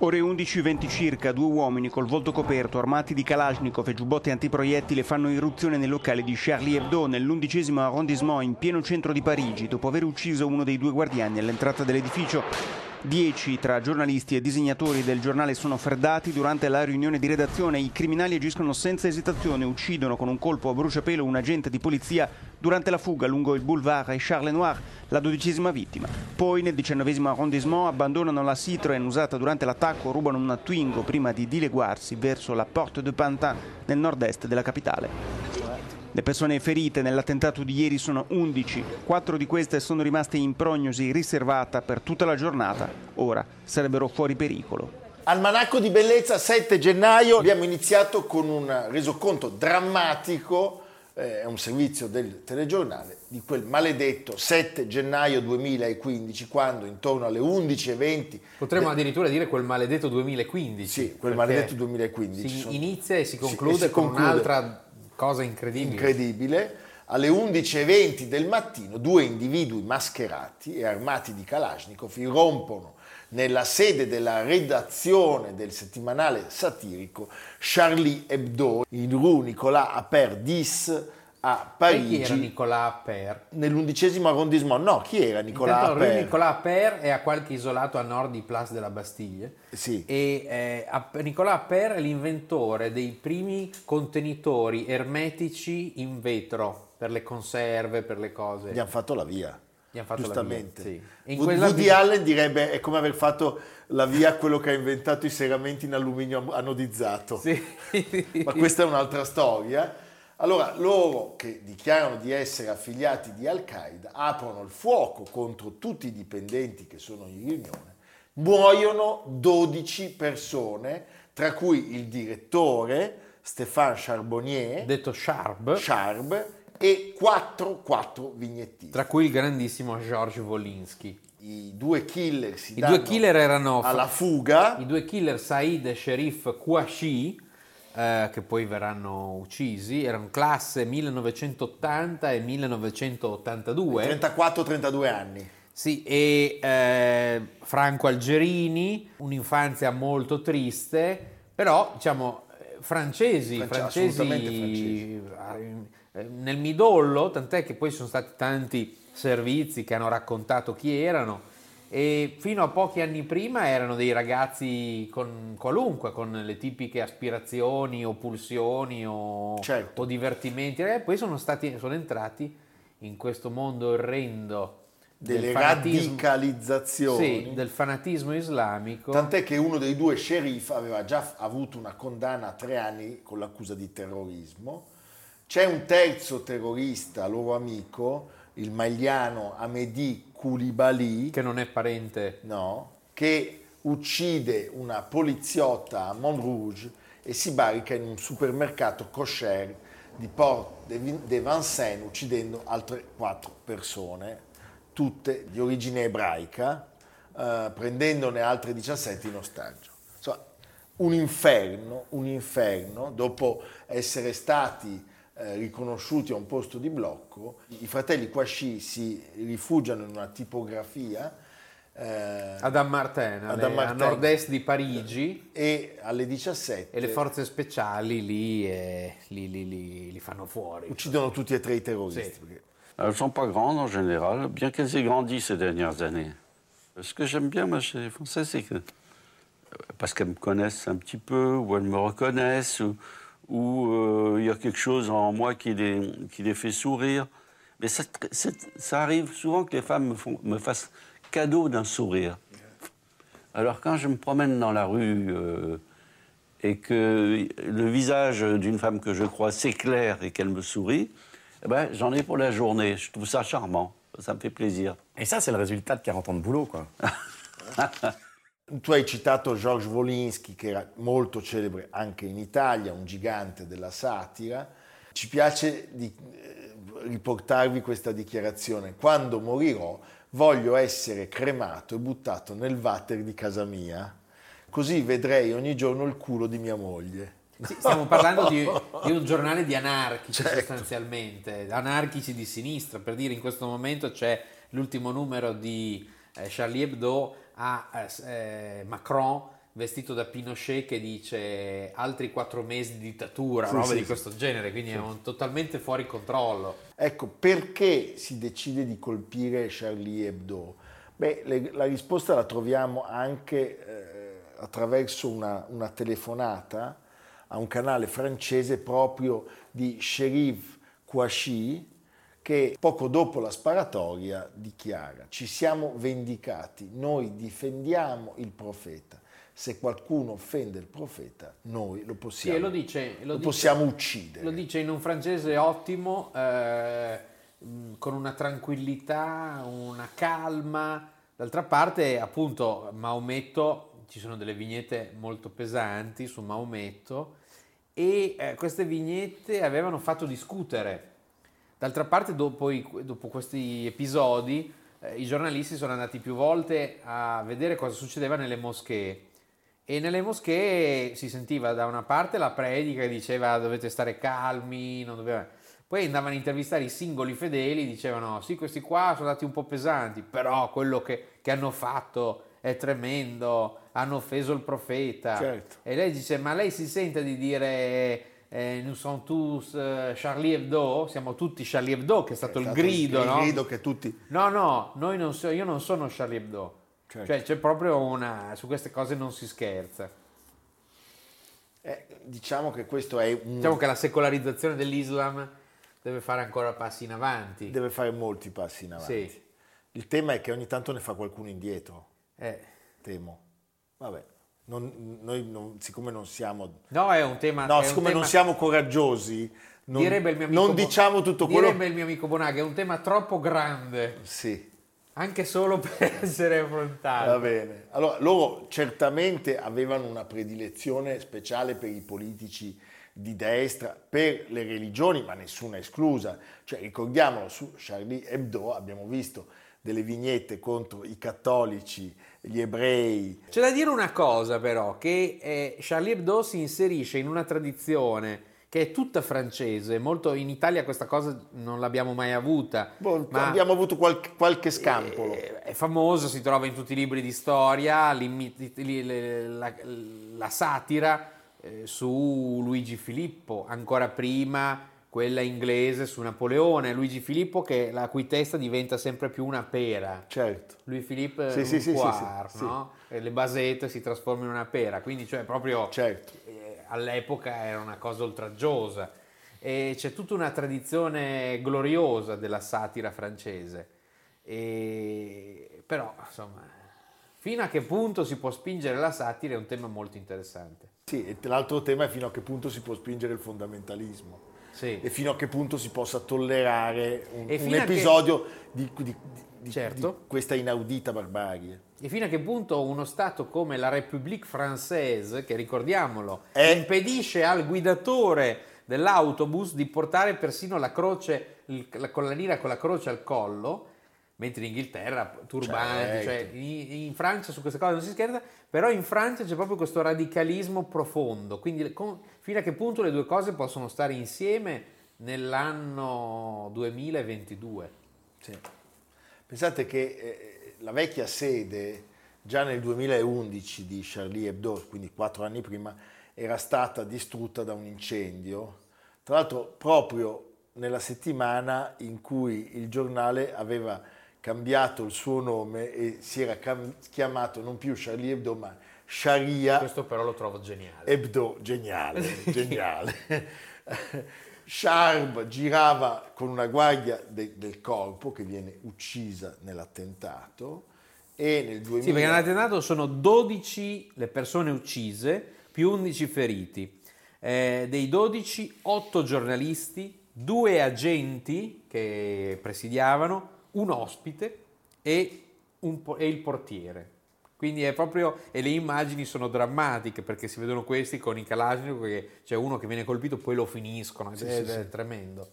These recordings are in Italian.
Ore 11.20 circa, due uomini col volto coperto, armati di Kalashnikov e giubbotti antiproiettili fanno irruzione nel locale di Charlie Hebdo nell'undicesimo arrondissement in pieno centro di Parigi, dopo aver ucciso uno dei due guardiani all'entrata dell'edificio. Dieci tra giornalisti e disegnatori del giornale sono freddati durante la riunione di redazione. I criminali agiscono senza esitazione, uccidono con un colpo a bruciapelo un agente di polizia durante la fuga lungo il boulevard e Charles Noir, la dodicesima vittima. Poi nel diciannovesimo arrondissement abbandonano la Citroën usata durante l'attacco, rubano una Twingo prima di dileguarsi verso la Porte de Pantin nel nord-est della capitale. Le persone ferite nell'attentato di ieri sono 11, quattro di queste sono rimaste in prognosi riservata per tutta la giornata, ora sarebbero fuori pericolo. Almanacco di bellezza 7 gennaio, abbiamo iniziato con un resoconto drammatico, eh, è un servizio del telegiornale, di quel maledetto 7 gennaio 2015, quando intorno alle 11.20... Potremmo de... addirittura dire quel maledetto 2015. Sì, quel maledetto 2015. Si inizia e si conclude, sì, e si conclude. con un'altra Cosa incredibile. Incredibile. Alle 11.20 del mattino due individui mascherati e armati di Kalashnikov irrompono nella sede della redazione del settimanale satirico Charlie Hebdo in Rue Nicolas Appert 10 a Parigi. E chi era Nicolas Appert? Nell'undicesimo arrondissement. No, chi era Nicolas Intanto, Appert? Nicolas Appert è a qualche isolato a nord di Place de la Bastille. Sì. E eh, Nicolas Appert è l'inventore dei primi contenitori ermetici in vetro per le conserve, per le cose. Gli hanno fatto la via. Gli hanno fatto Giustamente. la via. Sì. In Woody via... Allen direbbe è come aver fatto la via a quello che ha inventato i serramenti in alluminio anodizzato. Sì. Ma questa è un'altra storia. Allora loro che dichiarano di essere affiliati di Al-Qaeda aprono il fuoco contro tutti i dipendenti che sono in riunione, muoiono 12 persone, tra cui il direttore Stéphane Charbonnier, detto Sharp, Sharp e 4, 4 vignettini. Tra cui il grandissimo Georges Wolinski. I due killer si I due killer erano alla fuga. I due killer Said e Sherif Kouachi eh, che poi verranno uccisi, erano classe 1980 e 1982. 34-32 anni. Sì, e eh, Franco Algerini, un'infanzia molto triste, però diciamo francesi, francesi, francesi. Eh, nel midollo, tant'è che poi sono stati tanti servizi che hanno raccontato chi erano e fino a pochi anni prima erano dei ragazzi con qualunque, con le tipiche aspirazioni o pulsioni o, certo. o divertimenti, e poi sono, stati, sono entrati in questo mondo orrendo delle radicalizzazioni sì, del fanatismo islamico. Tant'è che uno dei due sheriff aveva già avuto una condanna a tre anni con l'accusa di terrorismo. C'è un terzo terrorista, loro amico, il magliano Amedi Koulibaly. Che non è parente. No, che uccide una poliziotta a Montrouge e si barica in un supermercato kosher di Port de Vincennes uccidendo altre quattro persone, tutte di origine ebraica, eh, prendendone altre 17 in ostaggio. Insomma, un inferno, un inferno, dopo essere stati eh, riconosciuti a un posto di blocco. I fratelli Quasci si rifugiano in una tipografia eh, ad Ammartin, a nord-est di Parigi e alle 17 e le forze speciali lì, eh, lì, lì, lì, li fanno fuori uccidono tutti e tre i terroristi sì. Elles sont pas grandes en général, bien qu'elles aient grandi ces dernières années. Ce que j'aime bien moi, chez les Français, c'est que parce qu'elles me connaissent un petit peu, ou elles me reconnaissent, ou, où euh, il y a quelque chose en moi qui les, qui les fait sourire. Mais ça, ça, arrive souvent que les femmes me, font, me fassent cadeau d'un sourire. Alors quand je me promène dans la rue euh, et que le visage d'une femme que je crois s'éclaire et qu'elle me sourit, eh ben, j'en ai pour la journée. Je trouve ça charmant. Ça me fait plaisir. Et ça, c'est le résultat de 40 ans de boulot, quoi. Tu hai citato Georges Wolinski, che era molto celebre anche in Italia, un gigante della satira. Ci piace di, eh, riportarvi questa dichiarazione. Quando morirò voglio essere cremato e buttato nel water di casa mia, così vedrei ogni giorno il culo di mia moglie. Sì, stiamo parlando di, di, un giornale di anarchici certo. sostanzialmente, anarchici di sinistra, per dire in questo momento c'è l'ultimo numero di eh, Charlie Hebdo a eh, Macron vestito da Pinochet che dice altri quattro mesi di dittatura, sì, roba sì, di questo genere, quindi sì. è un, totalmente fuori controllo. Ecco, perché si decide di colpire Charlie Hebdo? Beh, le, la risposta la troviamo anche eh, attraverso una, una, telefonata a un canale francese proprio di Sherif Kouachi, che poco dopo la sparatoria dichiara ci siamo vendicati, noi difendiamo il profeta se qualcuno offende il profeta, noi lo possiamo, sì, lo dice, lo lo dice, possiamo uccidere. Lo dice in un francese ottimo, eh, con una tranquillità, una calma. D'altra parte, appunto, Maometto, ci sono delle vignette molto pesanti su Maometto e eh, queste vignette avevano fatto discutere. D'altra parte, dopo, i, dopo questi episodi, eh, i giornalisti sono andati più volte a vedere cosa succedeva nelle moschee e nelle moschee si sentiva da una parte la predica che diceva dovete stare calmi, non doveva... poi andavano a intervistare i singoli fedeli, dicevano sì questi qua sono andati un po' pesanti, però quello che, che hanno fatto è tremendo, hanno offeso il profeta. Certo. E lei dice ma lei si sente di dire eh, nous sommes tous uh, Charlie Hebdo, siamo tutti Charlie Hebdo, che è stato, è il grido, il no? grido che tutti... No, no, non so, io non sono Charlie Hebdo. Certo. Cioè c'è proprio una... su queste cose non si scherza. Eh, diciamo che questo è un... Diciamo che la secolarizzazione dell'Islam deve fare ancora passi in avanti. Deve fare molti passi in avanti. Sì. Il tema è che ogni tanto ne fa qualcuno indietro. Eh. Temo. Vabbè. Non, noi non, siccome non siamo... No, è un tema... No, siccome tema, non siamo coraggiosi, non, non diciamo tutto quello... Direbbe il mio amico Bonaghi, è un tema troppo grande. Sì. Anche solo per essere affrontato. Va bene. Allora, loro certamente avevano una predilezione speciale per i politici di destra, per le religioni, ma nessuna esclusa. Cioè, ricordiamolo, su Charlie Hebdo abbiamo visto delle vignette contro i cattolici, gli ebrei. C'è da dire una cosa però, che eh, Charlie Hebdo si inserisce in una tradizione che è tutta francese, molto in Italia questa cosa non l'abbiamo mai avuta. Boh, abbiamo avuto qualche, qualche scampolo. È, è, famoso, si trova in tutti i libri di storia, la, la satira eh, su Luigi Filippo, ancora prima quella inglese su Napoleone, Luigi Filippo che la cui testa diventa sempre più una pera. Certo. Lui Filippo sì, è un sì, poire, sì, no? E le basette si trasformano in una pera, quindi cioè proprio certo. Eh, all'epoca era una cosa oltraggiosa e c'è tutta una tradizione gloriosa della satira francese. E, però, insomma, fino a che punto si può spingere la satira è un tema molto interessante. Sì, e l'altro tema è fino a che punto si può spingere il fondamentalismo. Sì. E fino a che punto si possa tollerare un, un episodio che... di, di, di, certo. di questa inaudita barbarie. E fino a che punto uno Stato come la République française, che ricordiamolo, È... impedisce al guidatore dell'autobus di portare persino la croce, la collanina con la croce al collo, mentre in Inghilterra turbanti, cioè certo. in, in, Francia su queste cose non si scherza, però in Francia c'è proprio questo radicalismo profondo, quindi con, fino a che punto le due cose possono stare insieme nell'anno 2022? Sì. Pensate che eh, la vecchia sede già nel 2011 di Charlie Hebdo, quindi quattro anni prima, era stata distrutta da un incendio, tra l'altro proprio nella settimana in cui il giornale aveva cambiato il suo nome e si era cam- chiamato non più Charlie Hebdo ma Sharia. Questo però lo trovo geniale. Hebdo, geniale, geniale. Sharp girava con una guardia de, del corpo che viene uccisa nell'attentato e nel 2000... Sì, perché nell'attentato sono 12 le persone uccise più 11 feriti. Eh, dei 12, 8 giornalisti, 2 agenti che presidiavano, un ospite e, un, e il portiere. Quindi è proprio, e le immagini sono drammatiche perché si vedono questi con i Kalashnikov, che c'è uno che viene colpito, poi lo finiscono, sì, è, sì, è tremendo.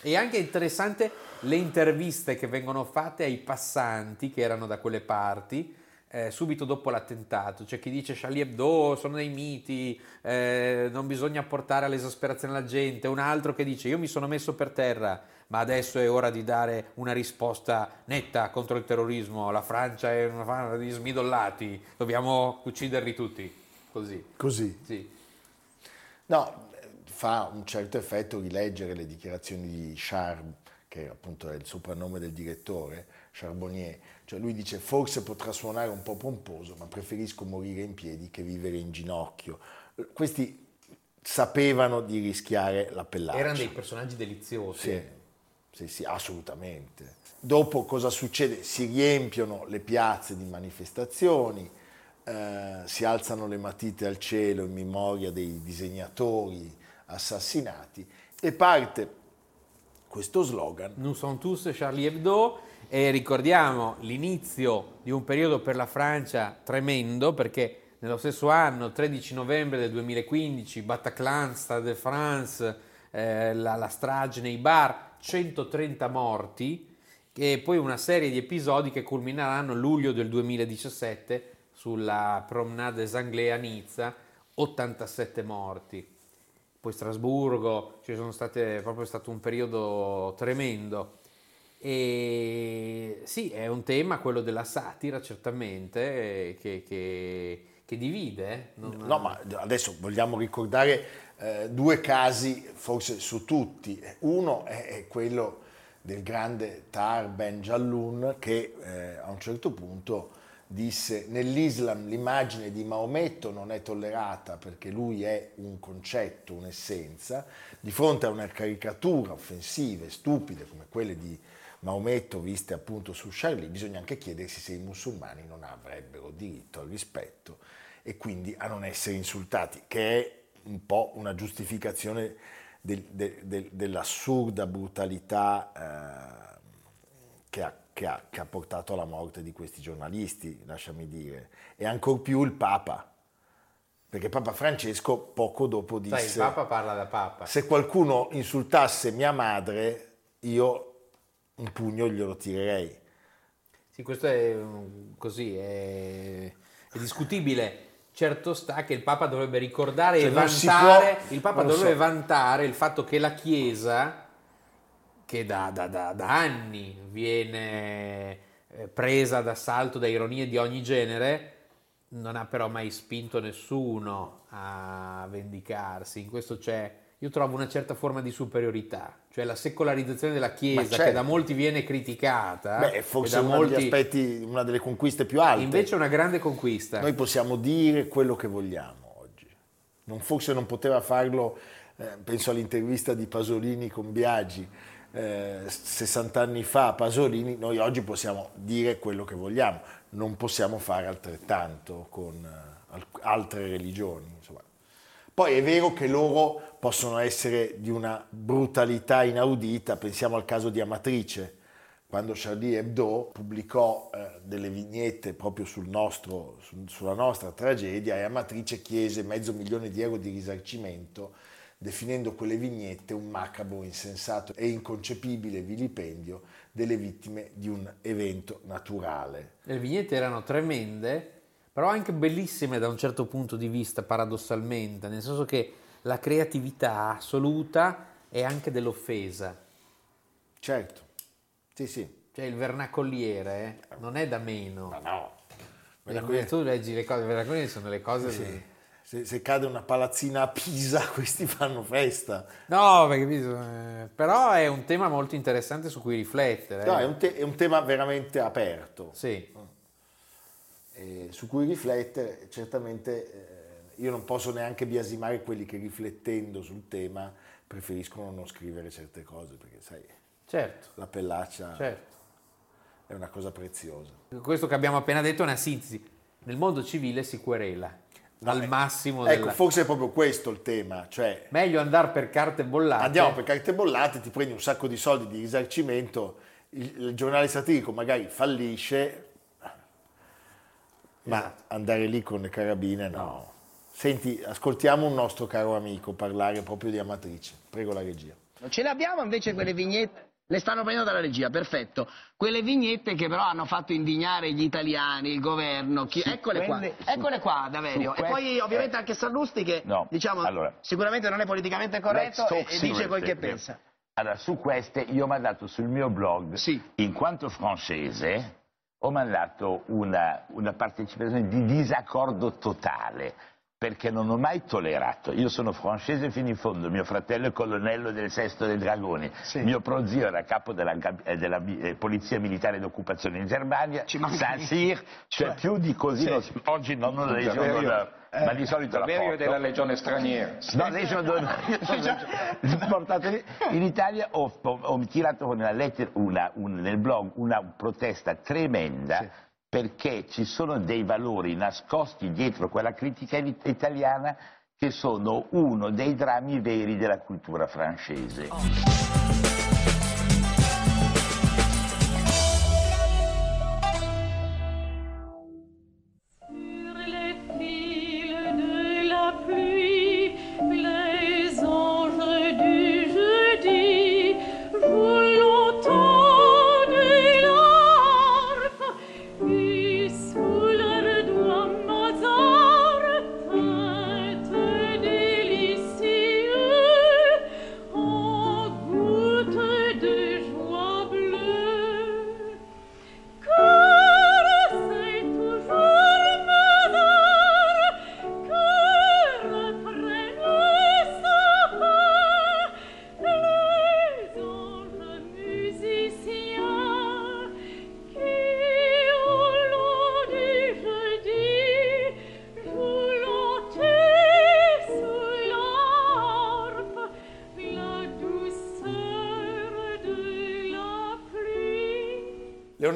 E anche interessante le interviste che vengono fatte ai passanti che erano da quelle parti, eh, subito dopo l'attentato. C'è chi dice Charlie Hebdo sono dei miti, eh, non bisogna portare all'esasperazione la gente, un altro che dice io mi sono messo per terra ma adesso è ora di dare una risposta netta contro il terrorismo, la Francia è una fama di smidollati, dobbiamo ucciderli tutti, così. Così? Sì. No, fa un certo effetto rileggere le dichiarazioni di Charb, che appunto è il soprannome del direttore, Charbonnier, cioè lui dice forse potrà suonare un po' pomposo, ma preferisco morire in piedi che vivere in ginocchio. Questi sapevano di rischiare la pellaccia. Erano dei personaggi deliziosi. Sì. Sì, sì, assolutamente. Dopo cosa succede? Si riempiono le piazze di manifestazioni, eh, si alzano le matite al cielo in memoria dei disegnatori assassinati e parte questo slogan. Nous sommes tous Charlie Hebdo e ricordiamo l'inizio di un periodo per la Francia tremendo perché nello stesso anno, 13 novembre del 2015, Bataclan, Stade de France, eh, la, la strage nei bar, 130 morti e poi una serie di episodi che culmineranno luglio del 2017 sulla Promenade des Anglais a Nizza, 87 morti. Poi Strasburgo, ci sono state, proprio stato un periodo tremendo. E sì, è un tema, quello della satira, certamente, che, che, che divide. Eh. Non... No, ma adesso vogliamo ricordare eh, due casi forse su tutti. Uno è, quello del grande Tar Ben Jalloun che eh, a un certo punto disse nell'Islam l'immagine di Maometto non è tollerata perché lui è un concetto, un'essenza, di fronte a una caricatura offensive, stupide come quelle di Maometto viste appunto su Charlie, bisogna anche chiedersi se i musulmani non avrebbero diritto al rispetto e quindi a non essere insultati, che è un po' una giustificazione del, del, del, dell'assurda brutalità eh, che, ha, che, ha, che, ha, portato alla morte di questi giornalisti, lasciami dire, e ancor più il Papa. Perché Papa Francesco poco dopo disse... Sai, il Papa parla da Papa. Se qualcuno insultasse mia madre, io un pugno glielo tirerei. Sì, questo è così, è, è discutibile certo sta che il Papa dovrebbe ricordare cioè, e vantare, può, il Papa dovrebbe so. vantare il fatto che la Chiesa, che da, da, da, da anni viene eh, presa d'assalto da ironie di ogni genere, non ha però mai spinto nessuno a vendicarsi. In questo c'è io trovo una certa forma di superiorità, cioè la secolarizzazione della Chiesa certo. che da molti viene criticata. Beh, forse uno molti... degli aspetti, una delle conquiste più alte. Invece è una grande conquista. Noi possiamo dire quello che vogliamo oggi. Non, forse non poteva farlo, eh, penso all'intervista di Pasolini con Biagi, eh, 60 anni fa Pasolini, noi oggi possiamo dire quello che vogliamo, non possiamo fare altrettanto con eh, altre religioni. Insomma. Poi è vero che loro possono essere di una brutalità inaudita, pensiamo al caso di Amatrice, quando Charlie Hebdo pubblicò eh, delle vignette proprio sul nostro, su, sulla nostra tragedia e Amatrice chiese mezzo milione di euro di risarcimento definendo quelle vignette un macabro, insensato e inconcepibile vilipendio delle vittime di un evento naturale. Le vignette erano tremende però anche bellissime da un certo punto di vista, paradossalmente, nel senso che la creatività assoluta è anche dell'offesa. Certo, sì, sì. Cioè il vernacoliere eh, non è da meno. Ma no. Vernacoliere... Tu leggi le cose, vernacoliere sono le cose... Sì. Di... Se, se, cade una palazzina a Pisa, questi fanno festa. No, perché, eh, però è un tema molto interessante su cui riflettere. No, è, un te- è un tema veramente aperto. Sì eh, su cui riflettere, certamente eh, io non posso neanche biasimare quelli che riflettendo sul tema preferiscono non scrivere certe cose, perché sai, certo. la pellaccia certo. è una cosa preziosa. Questo che abbiamo appena detto è una sintesi. Nel mondo civile si querela. No, al massimo ecco, della... forse è proprio questo il tema. Cioè, Meglio andare per carte bollate. Andiamo per carte bollate, ti prendi un sacco di soldi di risarcimento, il, il giornale satirico magari fallisce, ma esatto. andare lì con le carabine no. no. Senti, ascoltiamo un nostro caro amico parlare proprio di Amatrice. Prego la regia. Ce ne abbiamo invece quelle vignette le stanno prendendo dalla regia, perfetto. Quelle vignette che però hanno fatto indignare gli italiani, il governo, chi... eccole quelle, qua, su, eccole qua Daverio. E poi ovviamente anche Sallusti che no, diciamo, allora, sicuramente non è politicamente corretto e, e dice quel che pensa. Allora, su queste io ho mandato sul mio blog, sì. in quanto francese, ho mandato una, una partecipazione di disaccordo totale perché non ho mai tollerato. Io sono francese fino in fondo, mio fratello è colonnello del Sesto dei Dragoni, sì. mio prozio era capo della, eh, della eh, Polizia Militare d'Occupazione in Germania, Saint-Cyr, cioè più di così sì. non, oggi non ho Legion d'Onore. Eh, ma di solito la porto. della legione straniera. No, legione d'Onore. in Italia ho, ho, tirato una lettera, una, un, nel blog una protesta tremenda sì perché ci sono dei valori nascosti dietro quella critica italiana che sono uno dei drammi veri della cultura francese. Oh.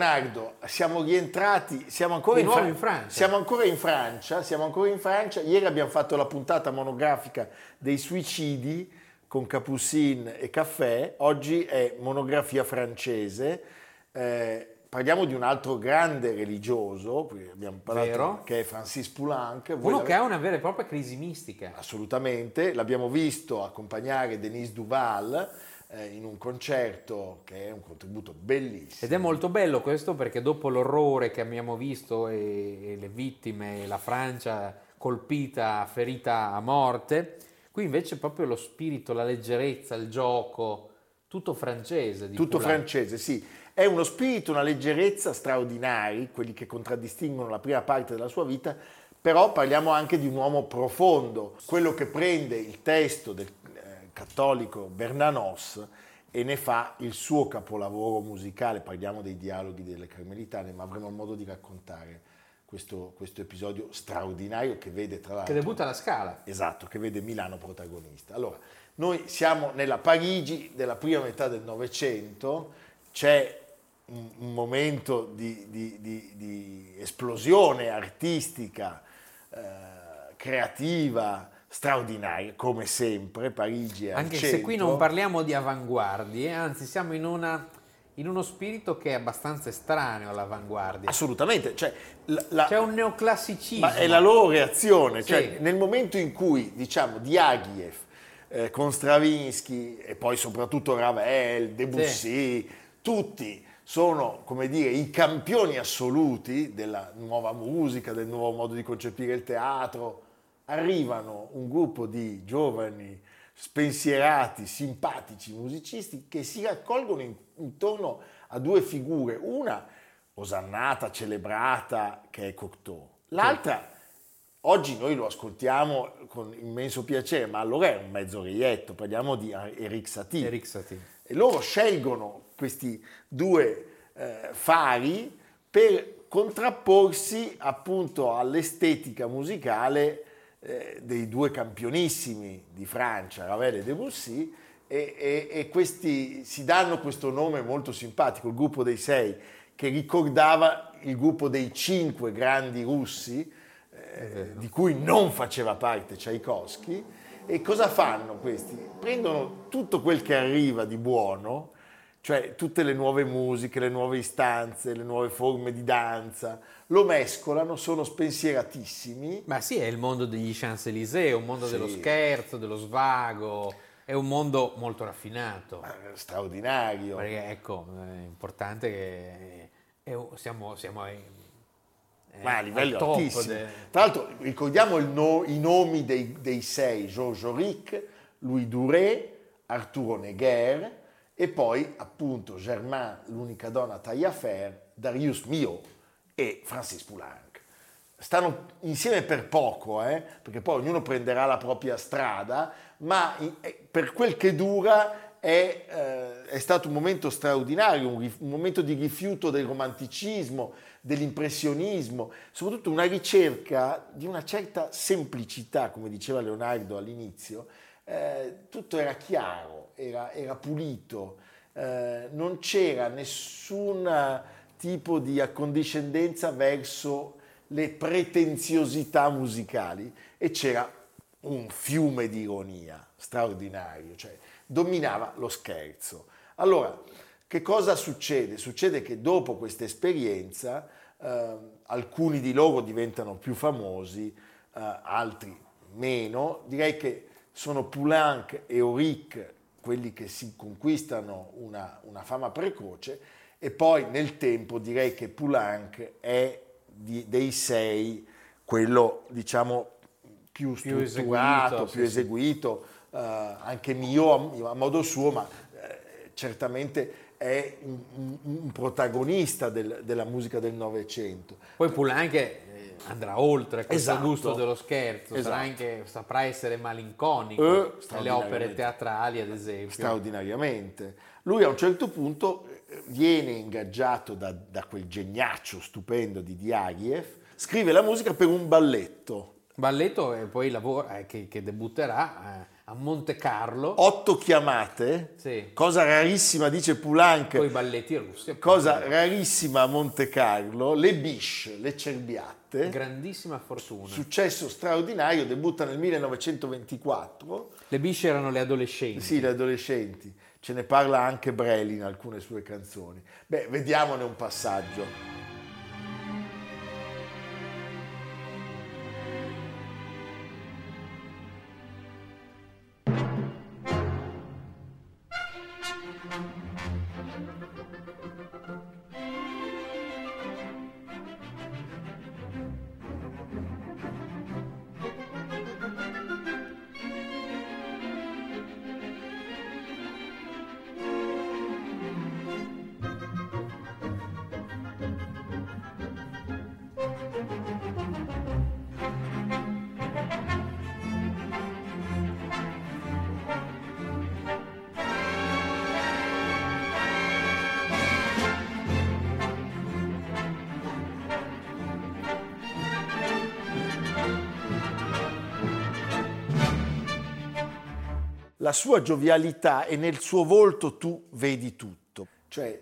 Leonardo, siamo rientrati, siamo ancora in, Fra- in, Francia. Siamo ancora in Francia, siamo ancora in Francia. Ieri abbiamo fatto la puntata monografica dei suicidi con Capucine e Caffè, oggi è monografia francese. Eh, parliamo di un altro grande religioso, abbiamo parlato, che è Francis Poulenc. Uno che ha una vera e propria crisi mistica. Assolutamente, l'abbiamo visto accompagnare Denise Duval in un concerto che è un contributo bellissimo. Ed è molto bello questo perché dopo l'orrore che abbiamo visto e, e le vittime, la Francia colpita, ferita a morte, qui invece proprio lo spirito, la leggerezza, il gioco, tutto francese. tutto Poulain. francese, sì. È uno spirito, una leggerezza straordinari, quelli che contraddistinguono la prima parte della sua vita, però parliamo anche di un uomo profondo, quello che prende il testo del cattolico Bernanos e ne fa il suo capolavoro musicale. Parliamo dei dialoghi delle Carmelitane, ma avremo modo di raccontare questo, questo, episodio straordinario che vede tra l'altro... Che debutta alla Scala. Esatto, che vede Milano protagonista. Allora, noi siamo nella Parigi della prima metà del Novecento, c'è un, un momento di, di, di, di, esplosione artistica, eh, creativa, straordinarie, come sempre, Parigi è Anche se qui non parliamo di avanguardie, anzi siamo in, una, in uno spirito che è abbastanza estraneo all'avanguardia. Assolutamente, cioè, la, la, c'è un neoclassicismo. Ma è la loro reazione, cioè, sì. cioè, nel momento in cui, diciamo, Diaghilev eh, con Stravinsky e poi soprattutto Ravel, Debussy, sì. tutti sono, come dire, i campioni assoluti della nuova musica, del nuovo modo di concepire il teatro, arrivano un gruppo di giovani spensierati, simpatici musicisti che si raccolgono in, intorno a due figure, una osannata, celebrata, che è Cocteau, l'altra oggi noi lo ascoltiamo con immenso piacere, ma allora è un mezzo reietto, parliamo di Eric Satie. Eric Satie. E loro scelgono questi due eh, fari per contrapporsi appunto all'estetica musicale eh, dei due campionissimi di Francia, Ravel e Debussy, e, e, e, questi si danno questo nome molto simpatico, il gruppo dei sei, che ricordava il gruppo dei cinque grandi russi, eh, di cui non faceva parte Tchaikovsky. E cosa fanno questi? Prendono tutto quel che arriva di buono, cioè tutte le nuove musiche, le nuove istanze, le nuove forme di danza, lo mescolano, sono spensieratissimi. Ma sì, è il mondo degli Champs-Élysées, è un mondo sì. dello scherzo, dello svago, è un mondo molto raffinato. straordinario. Perché ecco, è importante che è, siamo, siamo ai, ma a livello altissimo. De... Tra l'altro ricordiamo no, i nomi dei, dei sei, Georges Auric, Louis Duret, Arturo Neguer e poi appunto Germain, l'unica donna tagliafer, Darius Mio e Francis Poulenc. Stanno insieme per poco, eh? perché poi ognuno prenderà la propria strada, ma eh, per quel che dura è, eh, è stato un momento straordinario, un, un momento di rifiuto del romanticismo, dell'impressionismo, soprattutto una ricerca di una certa semplicità, come diceva Leonardo all'inizio, eh, tutto era chiaro, era, era pulito, eh, non c'era nessun tipo di accondiscendenza verso le pretenziosità musicali e c'era un fiume di ironia straordinario, cioè dominava lo scherzo. Allora, che cosa succede? Succede che dopo questa esperienza eh, alcuni di loro diventano più famosi, eh, altri meno. Direi che sono Poulenc e Auric quelli che si conquistano una, una, fama precoce e poi nel tempo direi che Poulenc è di, dei sei quello diciamo più strutturato, più eseguito, più eseguito sì. uh, anche mio a, modo suo, ma eh, certamente è un, un protagonista del, della musica del Novecento. Poi Poulenc andrà oltre questo esatto. gusto dello scherzo, esatto. anche, saprà essere malinconico eh, nelle opere teatrali ad esempio. Straordinariamente. Lui a un certo punto eh, viene ingaggiato da, da quel geniaccio stupendo di Diaghilev, scrive la musica per un balletto. Balletto e poi lavora, eh, che, che, debutterà eh, a Monte Carlo. Otto chiamate, sì. cosa rarissima, dice Poulenc. Poi balletti russi. Cosa rarissima a Monte Carlo, le bisce, le cerbiatte. Grandissima fortuna. Successo straordinario, debutta nel 1924. Le bisce erano le adolescenti. Sì, le adolescenti. Ce ne parla anche Brelli in alcune sue canzoni. Beh, vediamone un passaggio. La sua giovialità e nel suo volto tu vedi tutto. Cioè,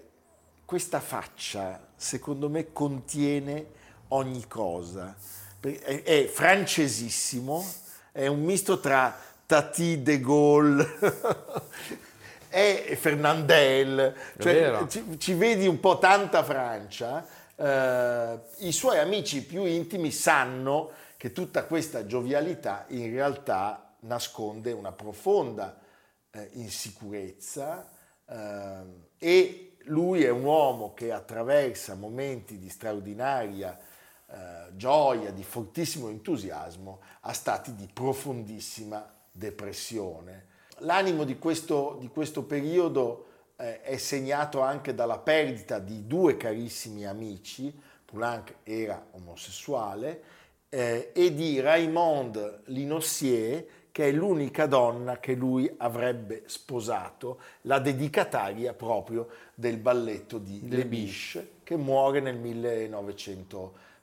questa faccia, secondo me, contiene ogni cosa. È, è francesissimo, è un misto tra Tati de Gaulle e Fernandel, cioè, ci, ci, vedi un po' tanta Francia. Eh, I suoi amici più intimi sanno che tutta questa giovialità in realtà nasconde una profonda eh, insicurezza eh, e lui è un uomo che attraversa momenti di straordinaria eh, gioia, di fortissimo entusiasmo, a stati di profondissima depressione. L'animo di questo, di questo periodo eh, è segnato anche dalla perdita di due carissimi amici, Poulenc era omosessuale, eh, e di Raymond Linossier, che è l'unica donna che lui avrebbe sposato, la dedicataria proprio del balletto di Le Biche, che muore nel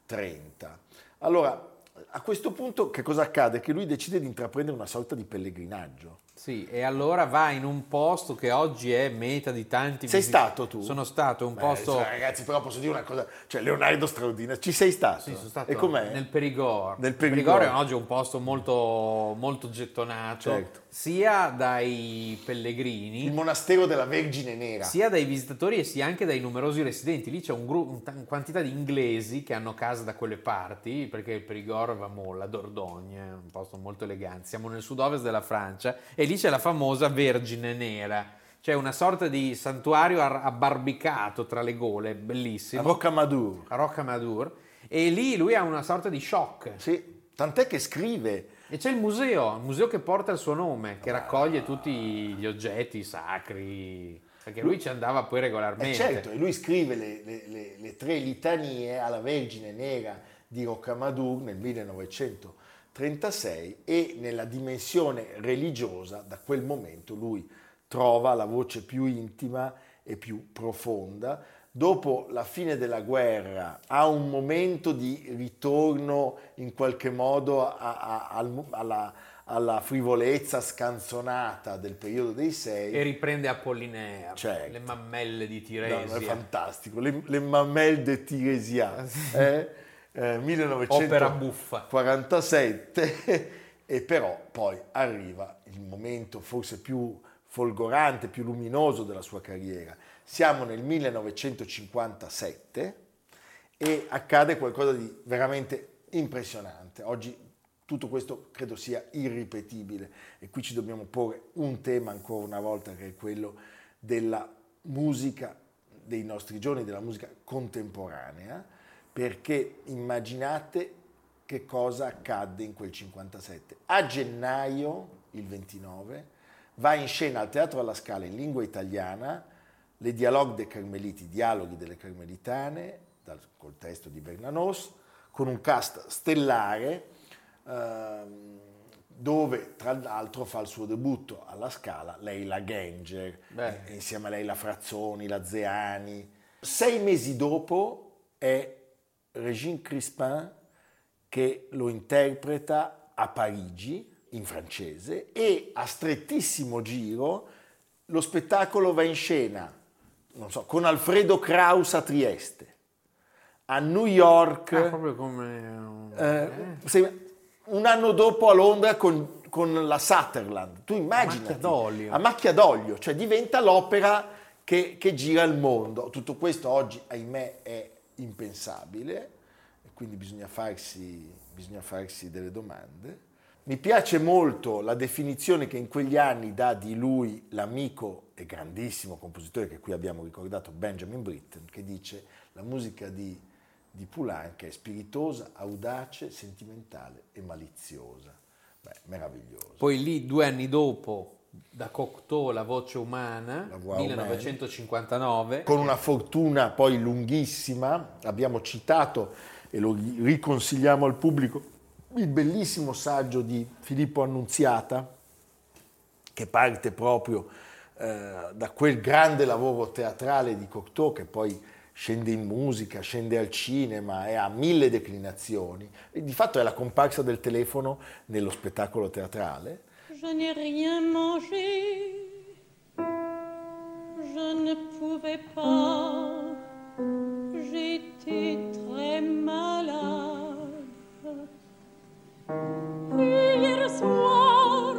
1930. Allora, A questo punto che cosa accade? Che lui decide di intraprendere una sorta di pellegrinaggio. Sì, e allora va in un posto che oggi è meta di tanti Sei stato tu? Sono stato un Beh, posto... cioè, ragazzi, però posso dire una cosa, cioè Leonardo straordinario, ci sei stato? Sì, sono stato e com'è? nel Perigord. Nel Perigord. Perigord è oggi un posto molto, molto gettonato, Certo. sia dai pellegrini, Il monastero della Vergine Nera. sia dai visitatori e sia anche dai numerosi residenti. Lì c'è un gru- una quantità di inglesi che hanno casa da quelle parti, perché il Perigord va mo- la Dordogne, un posto molto elegante. Siamo nel sud-ovest della Francia e lì c'è la famosa Vergine Nera. C'è una sorta di santuario ar- abbarbicato tra le gole, bellissimo. Rocamadour. a Rocamadour. E lì lui ha una sorta di shock. Sì, tant'è che scrive E c'è il museo, il museo che porta il suo nome, che raccoglie tutti gli oggetti sacri, perché lui ci andava poi Eh regolarmente. certo, e lui scrive le, le- le- le tre litanie alla Vergine Nera di Rocamadour nel 1936 e nella dimensione religiosa da quel momento lui trova la voce più intima e più profonda. Dopo la fine della guerra ha un momento di ritorno in qualche modo a- a- al- alla, alla frivolezza scanzonata del periodo dei sei. E riprende Apollinaire, Certo. le mammelle di Tiresia. no, è fantastico, le, le Mamelle de Tiresia, eh? Eh, 1947 e però poi arriva il momento forse più folgorante, più luminoso della sua carriera. Siamo nel 1957 e accade qualcosa di veramente impressionante. Oggi tutto questo credo sia irripetibile e qui ci dobbiamo porre un tema ancora una volta che è quello della musica dei nostri giorni, della musica contemporanea, perché immaginate che cosa accadde in quel 57. A gennaio, il 29, va in scena al Teatro alla Scala in lingua italiana le Dialogue des Carmeliti, dialoghi delle Carmelitane, dal, col testo di Bernanos, con un cast stellare ehm, dove tra l'altro fa il suo debutto alla Scala Leila Ganger, Beh. e insieme a lei la Frazzoni, la Zeani. Sei mesi dopo è Régine Crispin che lo interpreta a Parigi in francese e a strettissimo giro lo spettacolo va in scena non so, con Alfredo Kraus a Trieste, a New York, Ah, proprio come... un- eh, se- un anno dopo a Londra con, con la Sutherland. Tu immagini d'olio. a macchia d'olio, cioè diventa l'opera che, che gira il mondo. Tutto questo oggi, ahimè, è impensabile quindi bisogna farsi, bisogna farsi delle domande. Mi piace molto la definizione che in quegli anni dà di lui l'amico e grandissimo compositore che qui abbiamo ricordato, Benjamin Britten, che dice la musica di, di Poulenc è spiritosa, audace, sentimentale e maliziosa. Beh, meraviglioso. Poi lì, due anni dopo, da Cocteau, La voce umana, La voix 1959, con una fortuna poi lunghissima, abbiamo citato e lo riconsigliamo al pubblico il bellissimo saggio di Filippo Annunziata che parte proprio eh, da quel grande lavoro teatrale di Cocteau che poi scende in musica, scende al cinema e ha mille declinazioni. E di fatto è la comparsa del telefono nello spettacolo teatrale. Je n'ai rien mangé, je ne pouvais pas, j'étais très malade. Hier soir,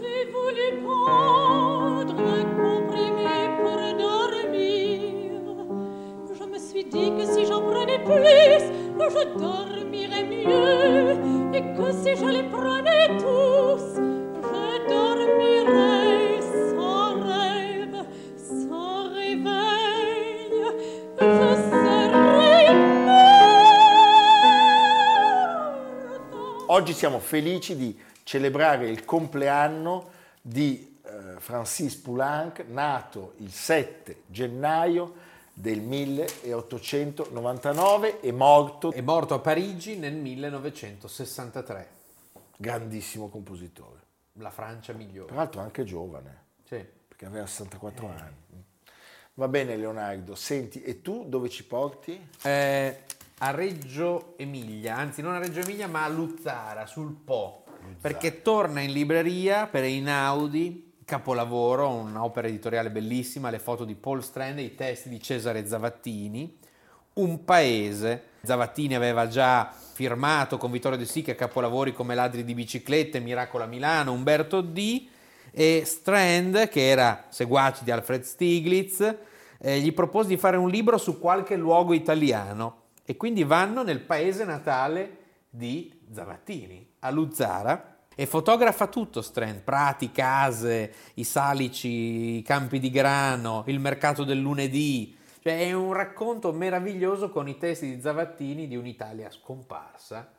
j'ai voulu prendre un comprimé pour dormir. Je me suis dit que si j'en prenais plus, je dormirais Oggi siamo felici di celebrare il compleanno di eh, Francis Poulenc, nato il 7 gennaio del 1899 e morto, è morto a Parigi nel 1963. grandissimo compositore. La Francia migliore. Peraltro anche giovane, Sì. perché aveva 64 anni. Va bene Leonardo, senti, e tu dove ci porti? Eh, a Reggio Emilia, anzi non a Reggio Emilia ma a Luzzara, sul Po, perché torna in libreria per Einaudi, capolavoro, un'opera editoriale bellissima, le foto di Paul Strand e i testi di Cesare Zavattini, Un paese. Zavattini aveva già firmato con Vittorio De Sica capolavori come Ladri di biciclette, Miracolo a Milano, Umberto D. E Strand, che era seguace di Alfred Stiglitz, eh, gli propose di fare un libro su qualche luogo italiano e quindi vanno nel paese natale di Zavattini, a Luzzara, e fotografa tutto Strand, prati, case, i salici, i campi di grano, il mercato del lunedì. Cioè è un racconto meraviglioso con i testi di Zavattini di un'Italia scomparsa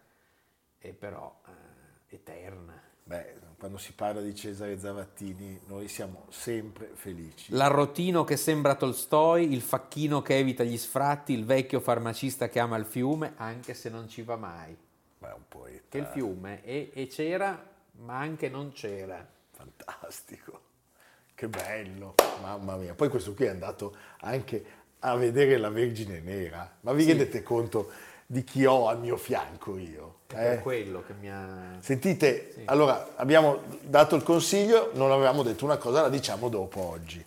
e però eh, eterna. Beh, quando si parla di Cesare Zavattini noi siamo sempre felici. L'arrotino che sembra Tolstoi, il facchino che evita gli sfratti, il vecchio farmacista che ama il fiume, anche se non ci va mai. Ma è un poeta. Che il fiume e, e c'era, ma anche non c'era. Fantastico. Che bello, mamma mia. Poi questo qui è andato anche a vedere la Vergine Nera. Ma vi Sì. rendete conto di chi ho al mio fianco io? È eh? quello che mi ha... Sentite, Sì. allora abbiamo dato il consiglio, non avevamo detto una cosa, la diciamo dopo oggi.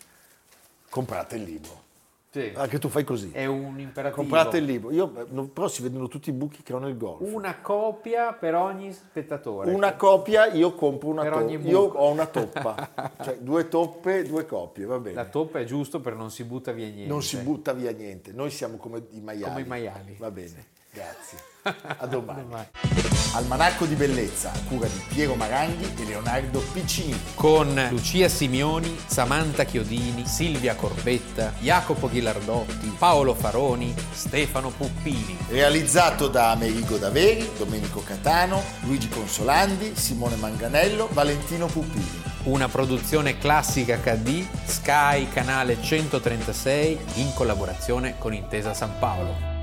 Comprate il libro. Sì. Anche tu fai così. È un imperativo. Comprate il libro. Io, però si vedono tutti i buchi che ho nel golf. Una copia per ogni spettatore. Una copia, io compro una toppa. Io ho una toppa. cioè due toppe, due copie, va bene. La toppa è giusto per non si butta via niente. Non si butta via niente. Noi siamo come i maiali. Come i maiali. Va bene, grazie. A domani. Domani. Almanacco di bellezza, a cura di Piero Maranghi e Leonardo Piccini. Con Lucia Simioni, Samantha Chiodini, Silvia Corbetta, Jacopo Ghilardotti, Paolo Faroni, Stefano Puppini. Realizzato da Amerigo Daveri, Domenico Catano, Luigi Consolandi, Simone Manganello, Valentino Puppini. Una produzione classica HD, Sky Canale 136 in collaborazione con Intesa San Paolo.